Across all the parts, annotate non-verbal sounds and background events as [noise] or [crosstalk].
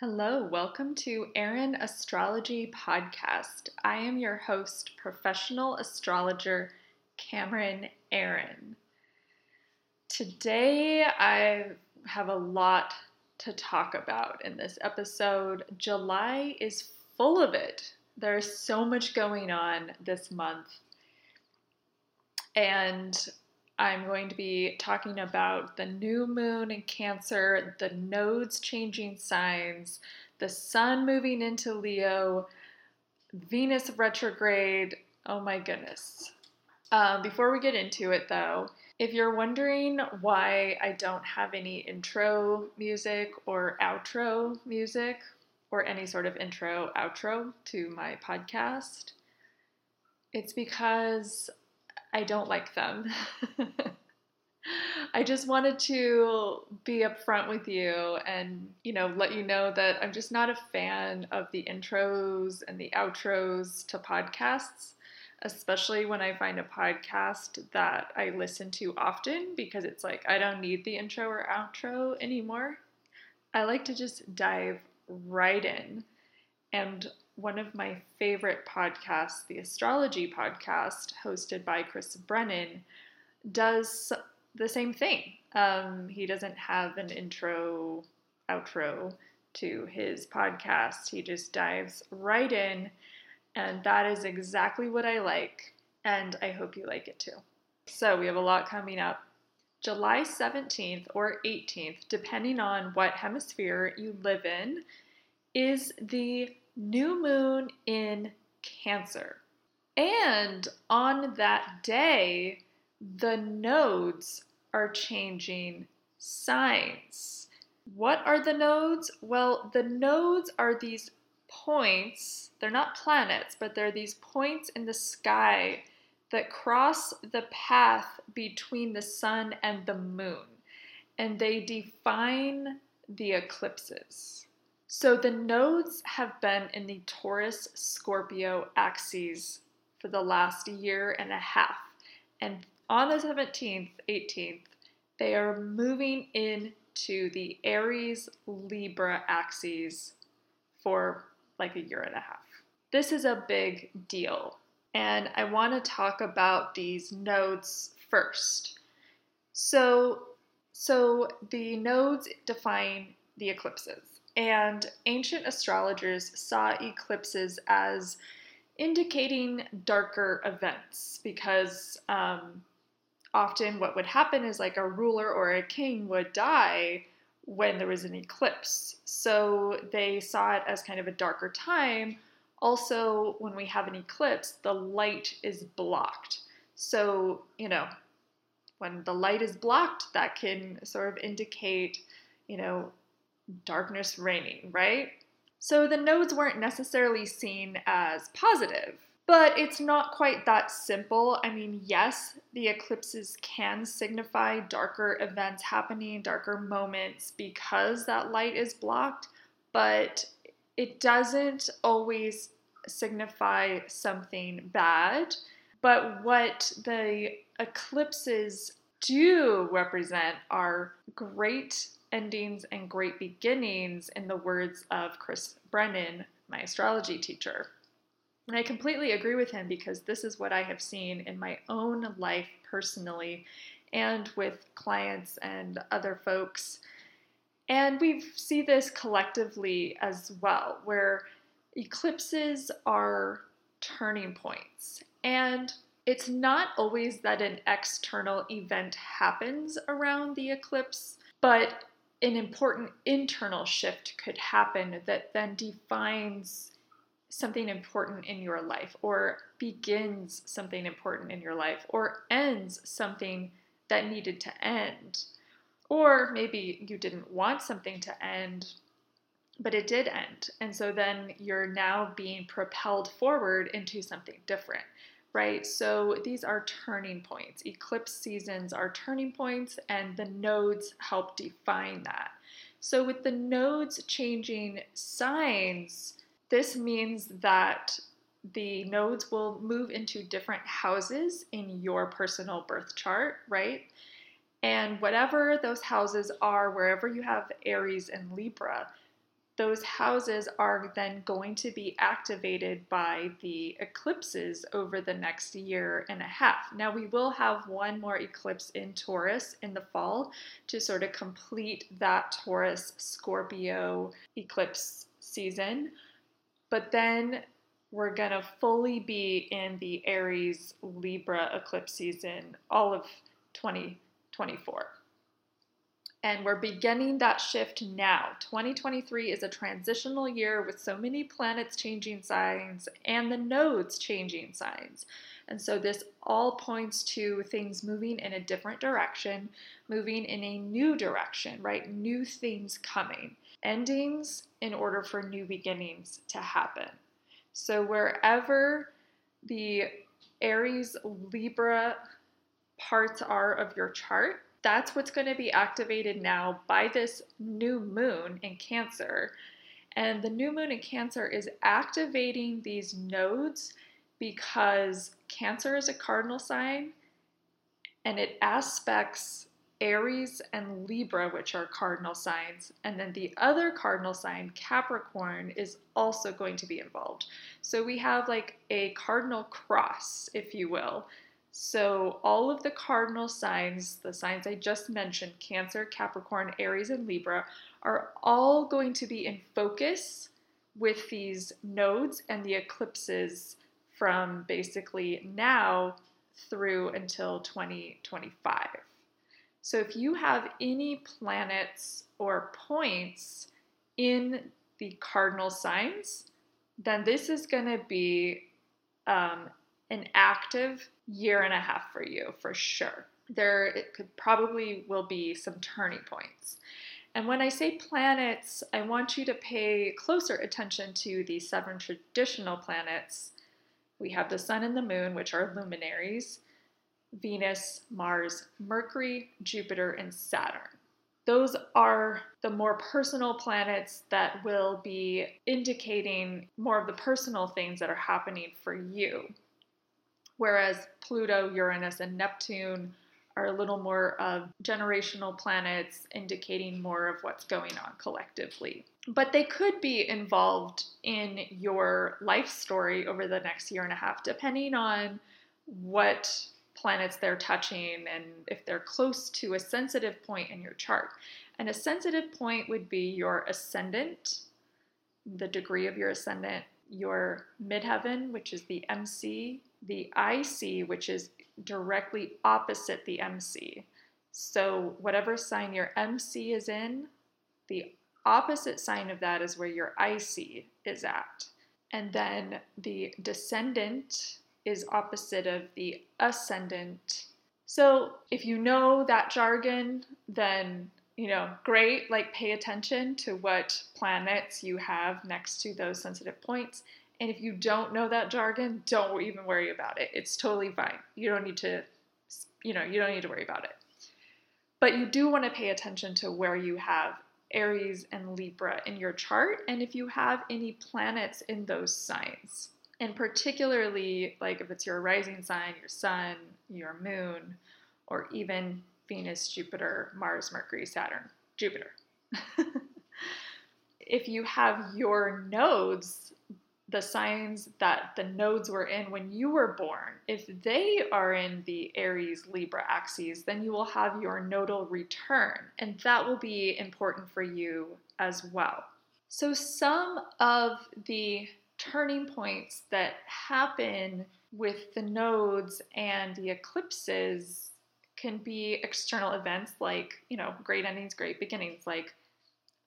Hello, welcome to Airen Astrology Podcast. I am your host, professional astrologer Cameron Airen. Today, I have a lot to talk about in this episode. July is full of it. There's so much going on this month. And I'm going to be talking about the new moon in Cancer, the nodes changing signs, the sun moving into Leo, Venus retrograde. Oh my goodness. Um, before we get into it, though, if you're wondering why I don't have any intro music or outro music, or any sort of intro, outro to my podcast, it's because I don't like them. [laughs] I just wanted to be upfront with you and, you know, let you know that I'm just not a fan of the intros and the outros to podcasts, especially when I find a podcast that I listen to often because it's like I don't need the intro or outro anymore. I like to just dive right in. And one of my favorite podcasts, the astrology podcast, hosted by Chris Brennan, does the same thing. Um, he doesn't have an intro, outro to his podcast. He just dives right in, and that is exactly what I like, and I hope you like it too. So, we have a lot coming up. July 17th or 18th, depending on what hemisphere you live in, is the new moon in Cancer. And on that day, the nodes are changing signs. What are the nodes? Well, the nodes are these points, they're not planets, but they're these points in the sky that cross the path between the sun and the moon, and they define the eclipses. So the nodes have been in the Taurus Scorpio axes for the last year and a half. And on the 17th, 18th, they are moving into the Aries Libra axes for like a year and a half. This is a big deal. And I want to talk about these nodes first. So, so the nodes define the eclipses. And ancient astrologers saw eclipses as indicating darker events because um, often what would happen is like a ruler or a king would die when there was an eclipse. So they saw it as kind of a darker time. Also, when we have an eclipse, the light is blocked. So, you know, when the light is blocked, that can sort of indicate, you know, darkness reigning, right? So the nodes weren't necessarily seen as positive. But it's not quite that simple. I mean, yes, the eclipses can signify darker events happening, darker moments because that light is blocked, but it doesn't always signify something bad. But what the eclipses do represent are great endings and great beginnings, in the words of Chris Brennan, my astrology teacher. And I completely agree with him because this is what I have seen in my own life personally and with clients and other folks. And we see this collectively as well, where eclipses are turning points. And it's not always that an external event happens around the eclipse, but an important internal shift could happen that then defines something important in your life or begins something important in your life or ends something that needed to end. Or maybe you didn't want something to end, but it did end. And so then you're now being propelled forward into something different right? So these are turning points. Eclipse seasons are turning points, and the nodes help define that. So, with the nodes changing signs, this means that the nodes will move into different houses in your personal birth chart, right? And whatever those houses are, wherever you have Aries and Libra, those houses are then going to be activated by the eclipses over the next year and a half. Now, we will have one more eclipse in Taurus in the fall to sort of complete that Taurus Scorpio eclipse season. But then we're going to fully be in the Aries Libra eclipse season all of 2024. And we're beginning that shift now. 2023 is a transitional year with so many planets changing signs and the nodes changing signs. And so this all points to things moving in a different direction, moving in a new direction, right? New things coming, endings in order for new beginnings to happen. So wherever the Aries Libra parts are of your chart, that's what's going to be activated now by this new moon in Cancer. And the new moon in Cancer is activating these nodes because Cancer is a cardinal sign and it aspects Aries and Libra, which are cardinal signs. And then the other cardinal sign, Capricorn, is also going to be involved. So we have like a cardinal cross, if you will, so, all of the cardinal signs, the signs I just mentioned Cancer, Capricorn, Aries, and Libra, are all going to be in focus with these nodes and the eclipses from basically now through until 2025. So, if you have any planets or points in the cardinal signs, then this is going to be um, an active year and a half for you for sure. There it could probably will be some turning points. And when I say planets, I want you to pay closer attention to the seven traditional planets. We have the sun and the moon, which are luminaries Venus, Mars, Mercury, Jupiter, and Saturn. Those are the more personal planets that will be indicating more of the personal things that are happening for you whereas Pluto, Uranus, and Neptune are a little more of generational planets indicating more of what's going on collectively. But they could be involved in your life story over the next year and a half, depending on what planets they're touching and if they're close to a sensitive point in your chart. And a sensitive point would be your ascendant, the degree of your ascendant, your midheaven, which is the MC, the IC, which is directly opposite the MC. So, whatever sign your MC is in, the opposite sign of that is where your IC is at. And then the descendant is opposite of the ascendant. So, if you know that jargon, then you know, great, like pay attention to what planets you have next to those sensitive points and if you don't know that jargon, don't even worry about it. It's totally fine. You don't need to, you know, you don't need to worry about it. But you do want to pay attention to where you have Aries and Libra in your chart and if you have any planets in those signs. And particularly, like if it's your rising sign, your sun, your moon, or even Venus, Jupiter, Mars, Mercury, Saturn, Jupiter. [laughs] if you have your nodes the signs that the nodes were in when you were born, if they are in the Aries Libra axes, then you will have your nodal return, and that will be important for you as well. So, some of the turning points that happen with the nodes and the eclipses can be external events like, you know, great endings, great beginnings, like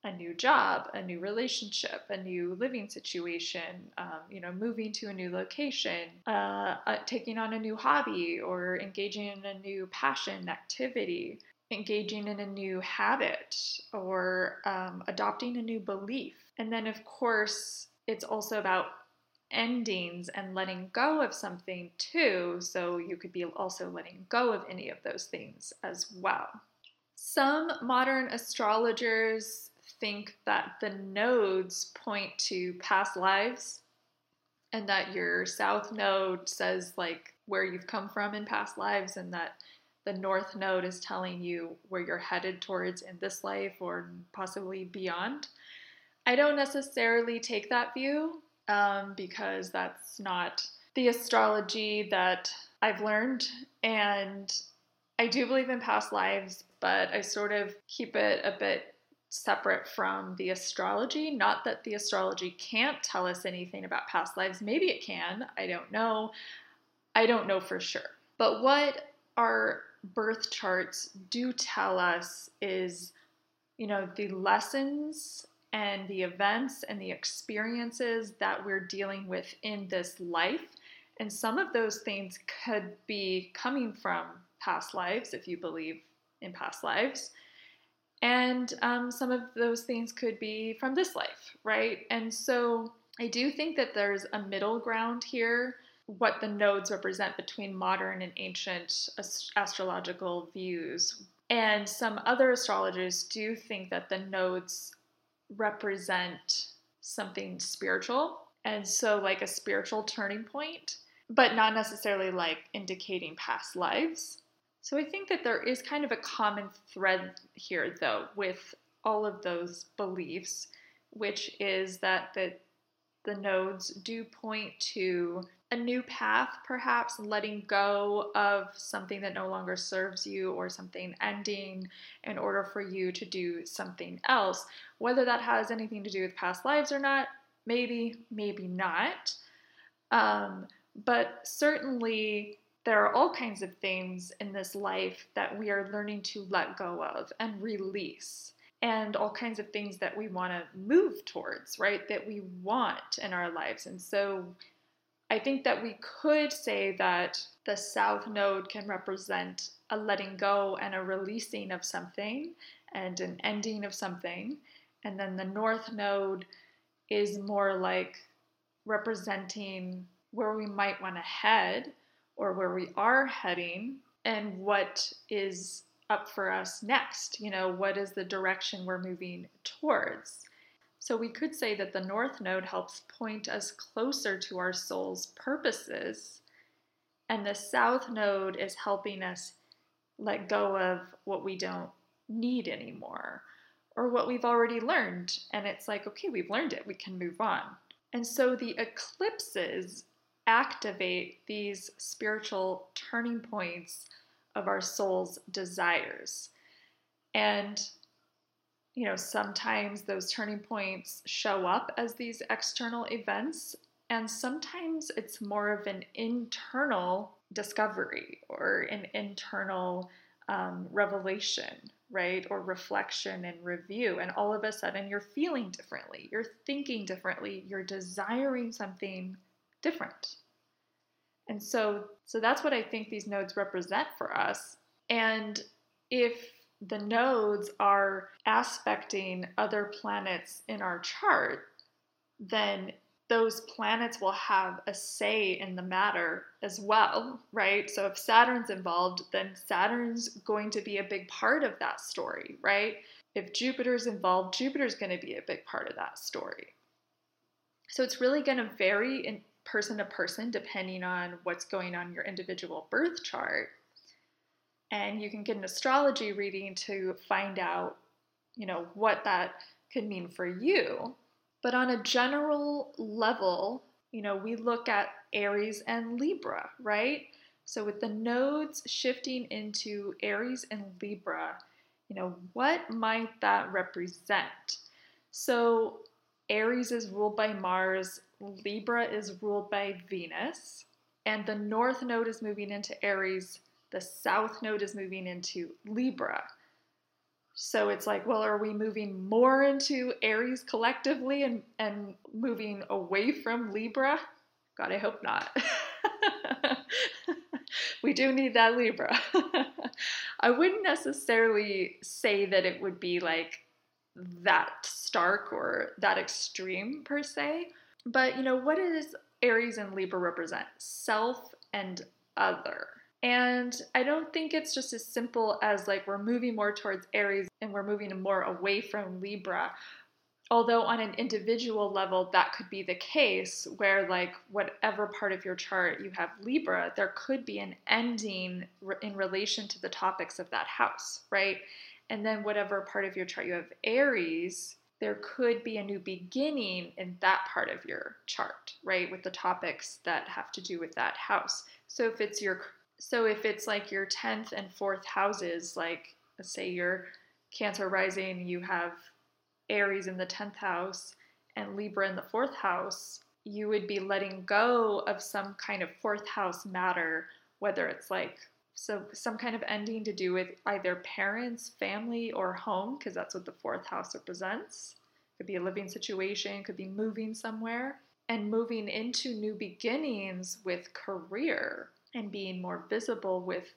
a new job, a new relationship, a new living situation, um, you know, moving to a new location, uh, uh, taking on a new hobby, or engaging in a new passion activity, engaging in a new habit, or um, adopting a new belief. And then, of course, it's also about endings and letting go of something too. So you could be also letting go of any of those things as well. Some modern astrologers think that the nodes point to past lives and that your south node says like where you've come from in past lives and that the north node is telling you where you're headed towards in this life or possibly beyond. I don't necessarily take that view um, because that's not the astrology that I've learned. And I do believe in past lives, but I sort of keep it a bit separate from the astrology. Not that the astrology can't tell us anything about past lives. Maybe it can. I don't know. I don't know for sure. But what our birth charts do tell us is, you know, the lessons and the events and the experiences that we're dealing with in this life. And some of those things could be coming from past lives, if you believe in past lives. And um, some of those things could be from this life, right? And so I do think that there's a middle ground here, what the nodes represent between modern and ancient astrological views. And some other astrologers do think that the nodes represent something spiritual. And so, like a spiritual turning point, but not necessarily like indicating past lives. So, I think that there is kind of a common thread here, though, with all of those beliefs, which is that the, the nodes do point to a new path, perhaps letting go of something that no longer serves you or something ending in order for you to do something else. Whether that has anything to do with past lives or not, maybe, maybe not. Um, but certainly, there are all kinds of things in this life that we are learning to let go of and release and all kinds of things that we want to move towards, right? That we want in our lives. And so I think that we could say that the south node can represent a letting go and a releasing of something and an ending of something. And then the north node is more like representing where we might want to head or where we are heading and what is up for us next. You know, what is the direction we're moving towards? So we could say that the North Node helps point us closer to our soul's purposes, and the South Node is helping us let go of what we don't need anymore or what we've already learned. And it's like, okay, we've learned it, we can move on. And so the eclipses activate these spiritual turning points of our soul's desires. And you know, sometimes those turning points show up as these external events, and sometimes it's more of an internal discovery or an internal um, revelation, right? Or reflection and review. And all of a sudden, you're feeling differently, you're thinking differently, you're desiring something different. And so, so that's what I think these nodes represent for us. And if the nodes are aspecting other planets in our chart, then those planets will have a say in the matter as well, right? So if Saturn's involved, then Saturn's going to be a big part of that story, right? If Jupiter's involved, Jupiter's going to be a big part of that story. So it's really going to vary in person to person depending on what's going on your individual birth chart and you can get an astrology reading to find out, you know, what that could mean for you. But on a general level, you know, we look at Aries and Libra, right? So with the nodes shifting into Aries and Libra, you know, what might that represent? So Aries is ruled by Mars, Libra is ruled by Venus, and the north node is moving into Aries the south node is moving into Libra. So it's like, well, are we moving more into Aries collectively and, and moving away from Libra? God, I hope not. [laughs] we do need that Libra. [laughs] I wouldn't necessarily say that it would be like that stark or that extreme per se. But you know, what does Aries and Libra represent? Self and other. And I don't think it's just as simple as like we're moving more towards Aries and we're moving more away from Libra. Although, on an individual level, that could be the case where, like, whatever part of your chart you have Libra, there could be an ending in relation to the topics of that house, right? And then, whatever part of your chart you have Aries, there could be a new beginning in that part of your chart, right? With the topics that have to do with that house. So if it's your so if it's like your 10th and 4th houses, like let's say your Cancer rising, you have Aries in the 10th house and Libra in the 4th house, you would be letting go of some kind of 4th house matter, whether it's like so some kind of ending to do with either parents, family, or home, because that's what the fourth house represents. Could be a living situation, could be moving somewhere, and moving into new beginnings with career and being more visible with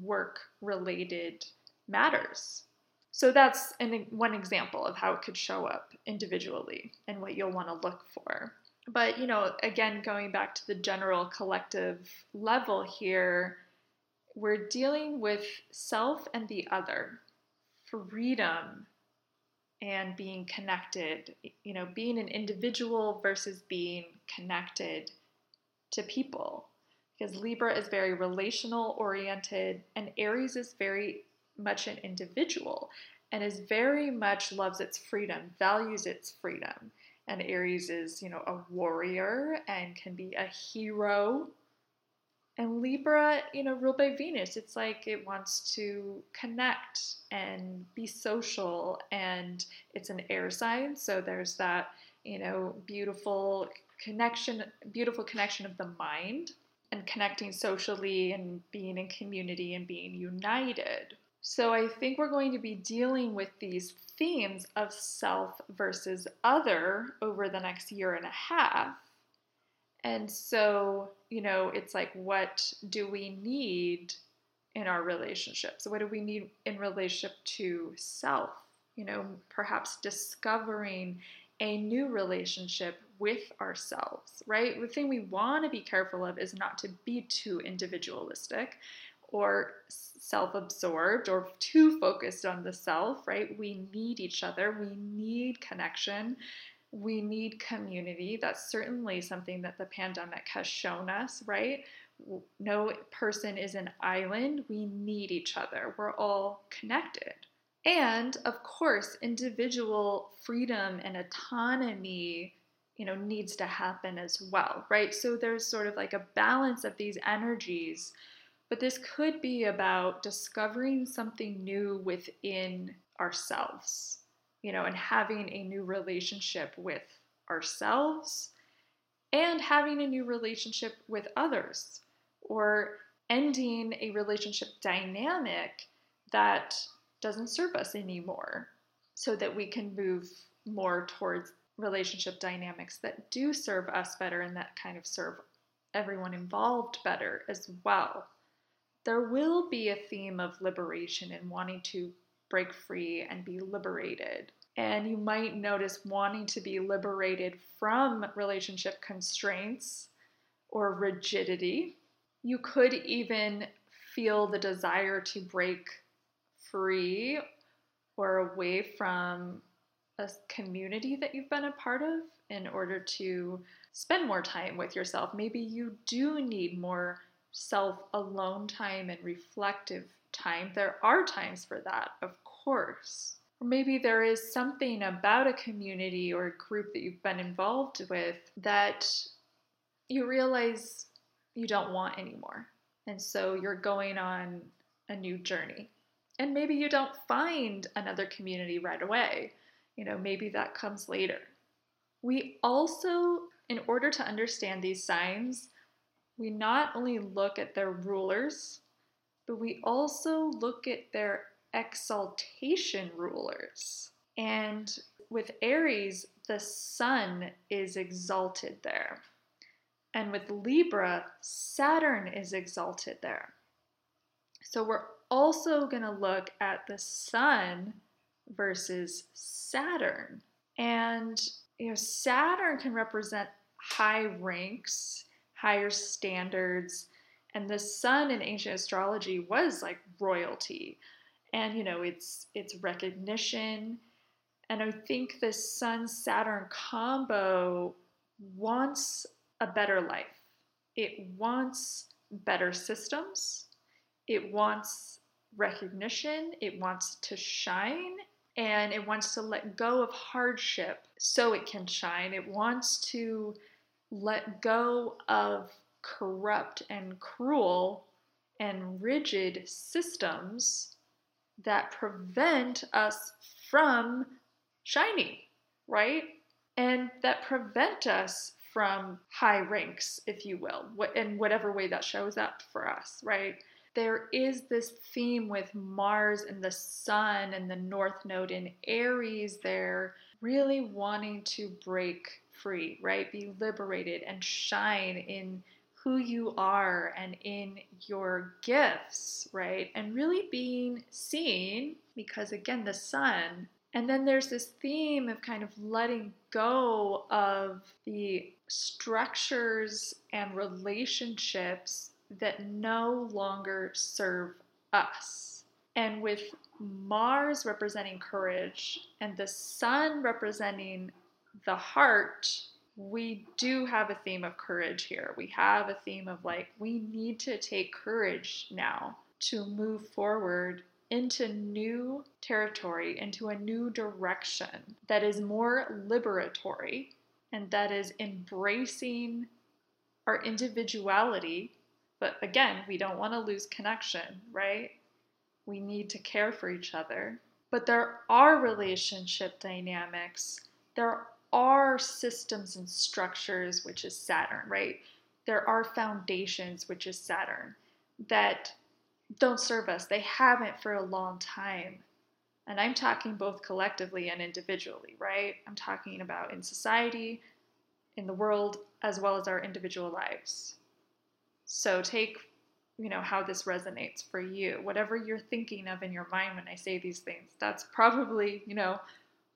work related matters. So that's an, one example of how it could show up individually and what you'll want to look for. But, you know, again, going back to the general collective level here, we're dealing with self and the other, freedom and being connected, you know, being an individual versus being connected to people. Because Libra is very relational oriented and Aries is very much an individual and is very much loves its freedom, values its freedom. And Aries is, you know, a warrior and can be a hero and Libra, you know, ruled by Venus, it's like it wants to connect and be social, and it's an air sign, so there's that, you know, beautiful connection, beautiful connection of the mind and connecting socially and being in community and being united. So I think we're going to be dealing with these themes of self versus other over the next year and a half. And so, you know, it's like, what do we need in our relationships? What do we need in relationship to self? You know, perhaps discovering a new relationship with ourselves, right? The thing we want to be careful of is not to be too individualistic or self absorbed or too focused on the self, right? We need each other, we need connection we need community. That's certainly something that the pandemic has shown us, right? No person is an island. We need each other. We're all connected. And of course, individual freedom and autonomy, you know, needs to happen as well, right? So there's sort of like a balance of these energies. But this could be about discovering something new within ourselves you know, and having a new relationship with ourselves and having a new relationship with others or ending a relationship dynamic that doesn't serve us anymore so that we can move more towards relationship dynamics that do serve us better and that kind of serve everyone involved better as well. There will be a theme of liberation and wanting to break free and be liberated. And you might notice wanting to be liberated from relationship constraints or rigidity. You could even feel the desire to break free or away from a community that you've been a part of in order to spend more time with yourself. Maybe you do need more self alone time and reflective time. There are times for that, of course. Or maybe there is something about a community or a group that you've been involved with that you realize you don't want anymore. And so you're going on a new journey. And maybe you don't find another community right away. You know, maybe that comes later. We also, in order to understand these signs, we not only look at their rulers, but we also look at their exaltation rulers. And with Aries, the sun is exalted there. And with Libra, Saturn is exalted there. So we're also going to look at the sun versus Saturn. And you know, Saturn can represent high ranks, higher standards, and the sun in ancient astrology was like royalty and you know it's it's recognition. And i think the sun saturn combo wants a better life. It wants better systems. It wants recognition. It wants to shine. And it wants to let go of hardship so it can shine. It wants to let go of corrupt and cruel and rigid systems that prevent us from shining, right? And that prevent us from high ranks, if you will, in whatever way that shows up for us, right? There is this theme with Mars and the Sun and the North Node in Aries there, really wanting to break free, right? Be liberated and shine in who you are and in your gifts, right? And really being seen because, again, the sun. And then there's this theme of kind of letting go of the structures and relationships that no longer serve us. And with Mars representing courage and the sun representing the heart, we do have a theme of courage here. We have a theme of like, we need to take courage now to move forward into new territory, into a new direction that is more liberatory and that is embracing our individuality. But again, we don't want to lose connection, right? We need to care for each other. But there are relationship dynamics. There are systems and structures, which is Saturn, right? There are foundations, which is Saturn, that don't serve us. They haven't for a long time. And I'm talking both collectively and individually, right? I'm talking about in society, in the world, as well as our individual lives. So take, you know, how this resonates for you. Whatever you're thinking of in your mind when I say these things, that's probably, you know,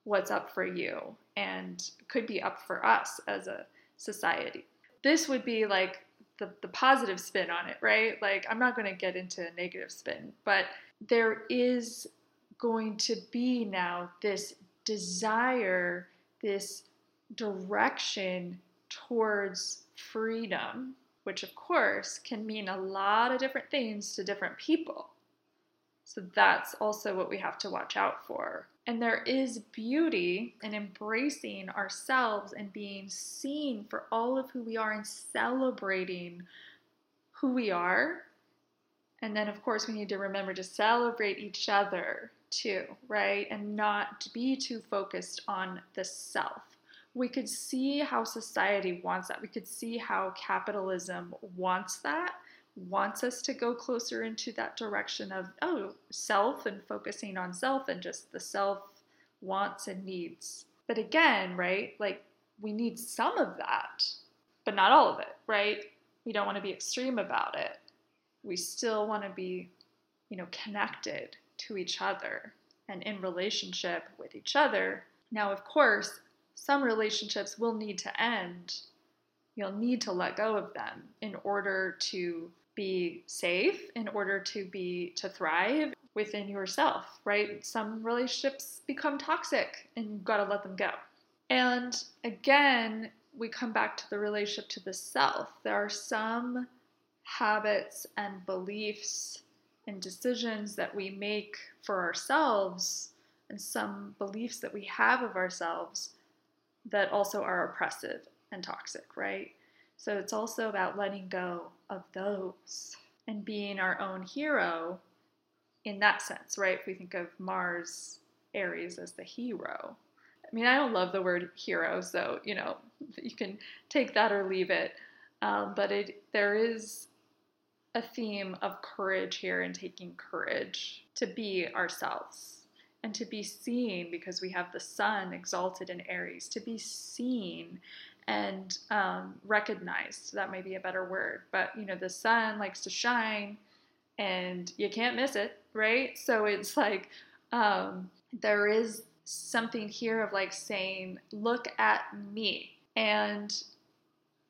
what's up for you and could be up for us as a society. This would be like the, the positive spin on it, right? Like, I'm not going to get into a negative spin, but there is going to be now this desire, this direction towards freedom, which of course can mean a lot of different things to different people. So that's also what we have to watch out for. And there is beauty in embracing ourselves and being seen for all of who we are and celebrating who we are. And then, of course, we need to remember to celebrate each other too, right? And not be too focused on the self. We could see how society wants that. We could see how capitalism wants that, wants us to go closer into that direction of, oh, self and focusing on self and just the self wants and needs. But again, right, like we need some of that, but not all of it, right? We don't want to be extreme about it. We still want to be, you know, connected to each other and in relationship with each other. Now, of course, some relationships will need to end. You'll need to let go of them in order to be safe, in order to be to thrive within yourself, right? Some relationships become toxic and you've got to let them go. And again, we come back to the relationship to the self. There are some habits and beliefs and decisions that we make for ourselves and some beliefs that we have of ourselves that also are oppressive and toxic, right? So it's also about letting go of those and being our own hero in that sense, right? If we think of Mars, Aries as the hero. I mean, I don't love the word hero, so you know, [laughs] you can take that or leave it. Um, but it there is a theme of courage here and taking courage to be ourselves and to be seen because we have the sun exalted in Aries, to be seen and um, recognized. That may be a better word, but you know, the sun likes to shine and you can't miss it, right? So it's like um, there is something here of like saying, look at me. And,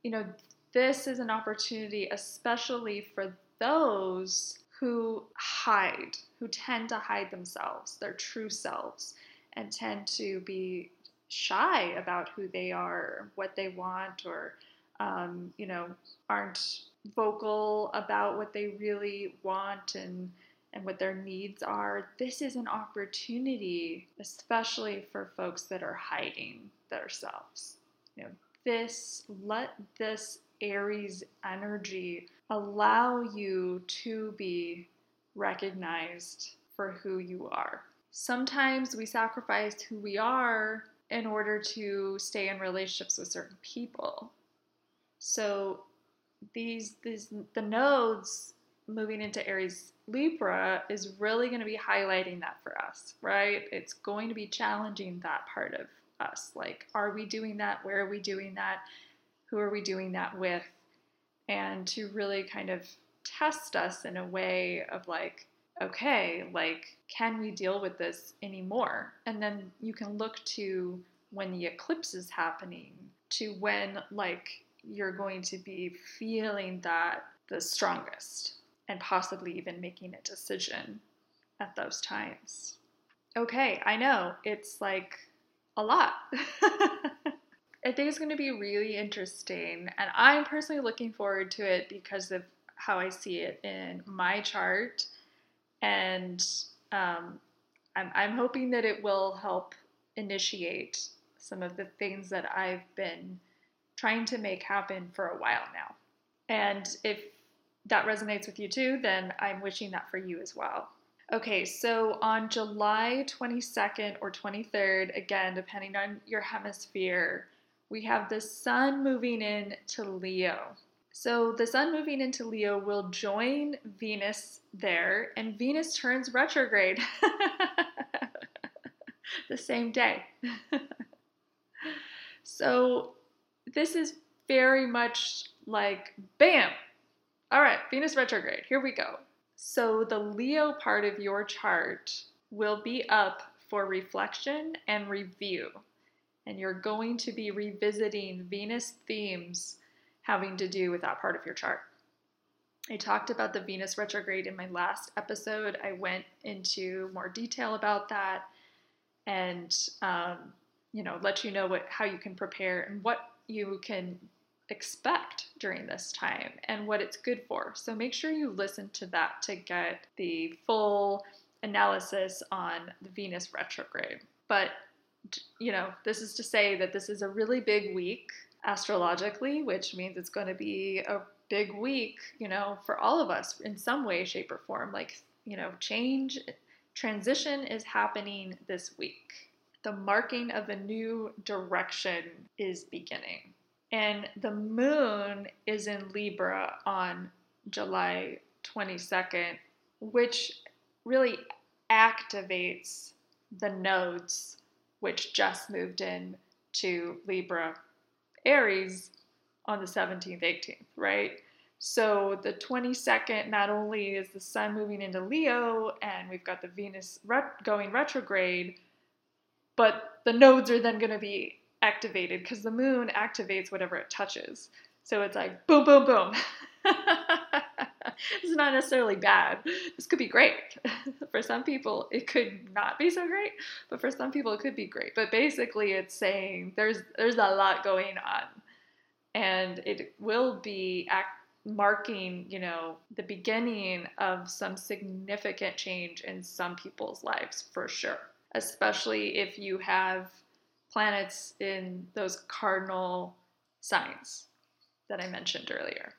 you know, this is an opportunity, especially for those who hide, who tend to hide themselves, their true selves, and tend to be shy about who they are, what they want, or, um, you know, aren't vocal about what they really want and and what their needs are, this is an opportunity, especially for folks that are hiding themselves. You know, this, let this Aries energy allow you to be recognized for who you are. Sometimes we sacrifice who we are in order to stay in relationships with certain people. So these these the nodes moving into Aries Libra is really going to be highlighting that for us, right? It's going to be challenging that part of us. Like, are we doing that? Where are we doing that? Who are we doing that with? And to really kind of test us in a way of like, okay, like, can we deal with this anymore? And then you can look to when the eclipse is happening, to when, like, you're going to be feeling that the strongest and possibly even making a decision at those times. Okay, I know it's like a lot. [laughs] I think it's going to be really interesting, and I'm personally looking forward to it because of how I see it in my chart, and um, I'm, I'm hoping that it will help initiate some of the things that I've been trying to make happen for a while now. And if that resonates with you too, then I'm wishing that for you as well. Okay, so on July 22nd or 23rd, again, depending on your hemisphere, we have the sun moving in to Leo. So the sun moving into Leo will join Venus there, and Venus turns retrograde [laughs] the same day. [laughs] so this is very much like bam, all right, Venus retrograde, here we go. So the Leo part of your chart will be up for reflection and review. And you're going to be revisiting Venus themes having to do with that part of your chart. I talked about the Venus retrograde in my last episode. I went into more detail about that and, um, you know, let you know what how you can prepare and what you can expect during this time and what it's good for. So make sure you listen to that to get the full analysis on the Venus retrograde. But, you know, this is to say that this is a really big week astrologically, which means it's going to be a big week, you know, for all of us in some way, shape, or form. Like, you know, change, transition is happening this week. The marking of a new direction is beginning. And the moon is in Libra on July 22nd, which really activates the nodes which just moved in to Libra Aries on the 17th, 18th, right? So the 22nd, not only is the sun moving into Leo and we've got the Venus ret- going retrograde, but the nodes are then going to be activated because the moon activates whatever it touches. So it's like boom, boom, boom. [laughs] [laughs] it's not necessarily bad. This could be great. [laughs] for some people, it could not be so great, but for some people, it could be great. But basically, it's saying there's there's a lot going on, and it will be act- marking, you know, the beginning of some significant change in some people's lives for sure. Especially if you have planets in those cardinal signs that I mentioned earlier.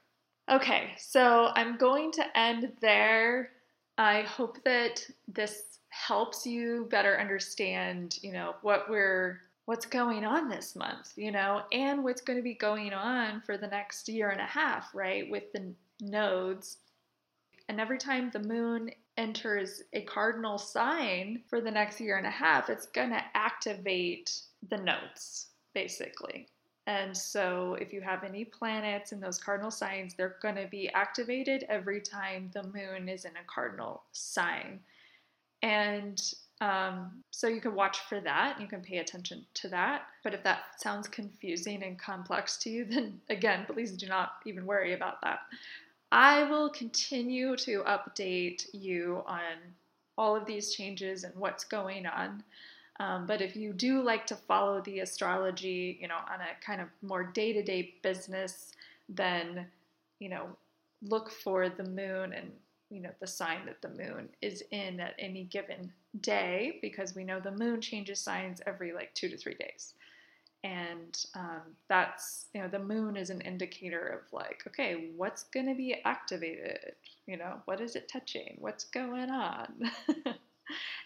Okay, so I'm going to end there. I hope that this helps you better understand, you know, what we're what's going on this month, you know, and what's going to be going on for the next year and a half, right? With the nodes. And every time the moon enters a cardinal sign for the next year and a half, it's going to activate the nodes, basically. And so, if you have any planets in those cardinal signs, they're going to be activated every time the moon is in a cardinal sign. And um, so, you can watch for that. You can pay attention to that. But if that sounds confusing and complex to you, [laughs] then again, please do not even worry about that. I will continue to update you on all of these changes and what's going on. Um, but if you do like to follow the astrology, you know, on a kind of more day to day business, then, you know, look for the moon and you know the sign that the moon is in at any given day because we know the moon changes signs every like two to three days. And um, that's you know the moon is an indicator of like okay what's going to be activated? You know what is it touching? What's going on? [laughs]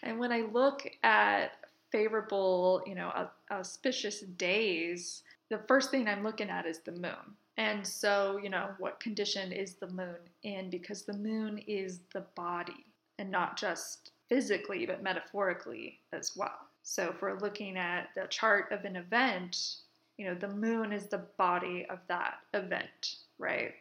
And when i look at favorable you know auspicious days the first thing i'm looking at is the moon and so you know what condition is the moon in because the moon is the body and not just physically but metaphorically as well so if we're looking at the chart of an event, you know, the moon is the body of that event, right?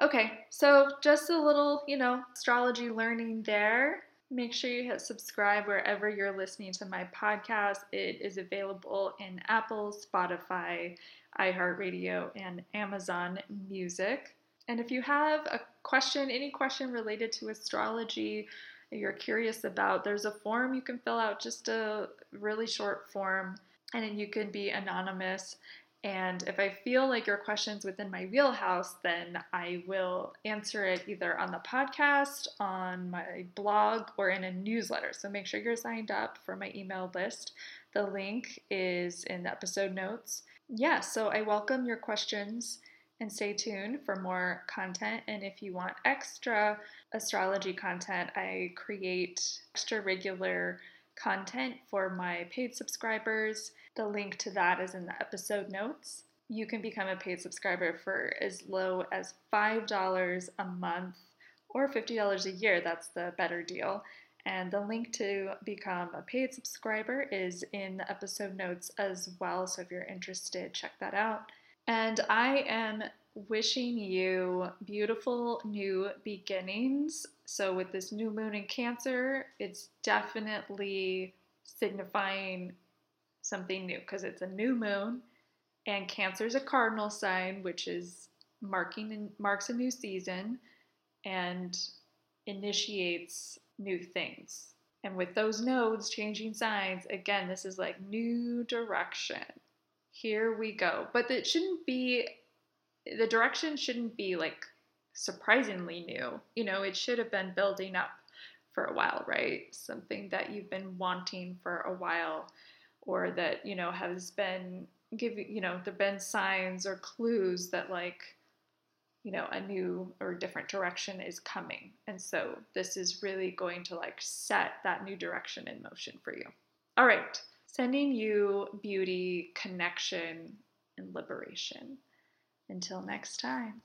Okay, so just a little, you know, astrology learning there. Make sure you hit subscribe wherever you're listening to my podcast. It is available in Apple, Spotify, iHeartRadio, and Amazon Music. And if you have a question, any question related to astrology, you're curious about, there's a form you can fill out, just a really short form, and you can be anonymous. And if I feel like your question's within my wheelhouse, then I will answer it either on the podcast, on my blog, or in a newsletter. So make sure you're signed up for my email list. The link is in the episode notes. Yeah, so I welcome your questions and stay tuned for more content. And if you want extra astrology content, I create extra regular content for my paid subscribers. The link to that is in the episode notes. You can become a paid subscriber for as low as $5 a month or $50 a year. That's the better deal. And the link to become a paid subscriber is in the episode notes as well. So if you're interested, check that out. And I am wishing you beautiful new beginnings. So, with this new moon in Cancer, it's definitely signifying something new because it's a new moon, and Cancer is a cardinal sign, which is marking and marks a new season and initiates new things. And with those nodes changing signs, again, this is like new direction. Here we go. But it shouldn't be the direction shouldn't be like surprisingly new. You know, it should have been building up for a while, right? Something that you've been wanting for a while or that, you know, has been giving, you know, there've been signs or clues that like you know, a new or different direction is coming. And so this is really going to like set that new direction in motion for you. All right, sending you beauty, connection, and liberation. Until next time.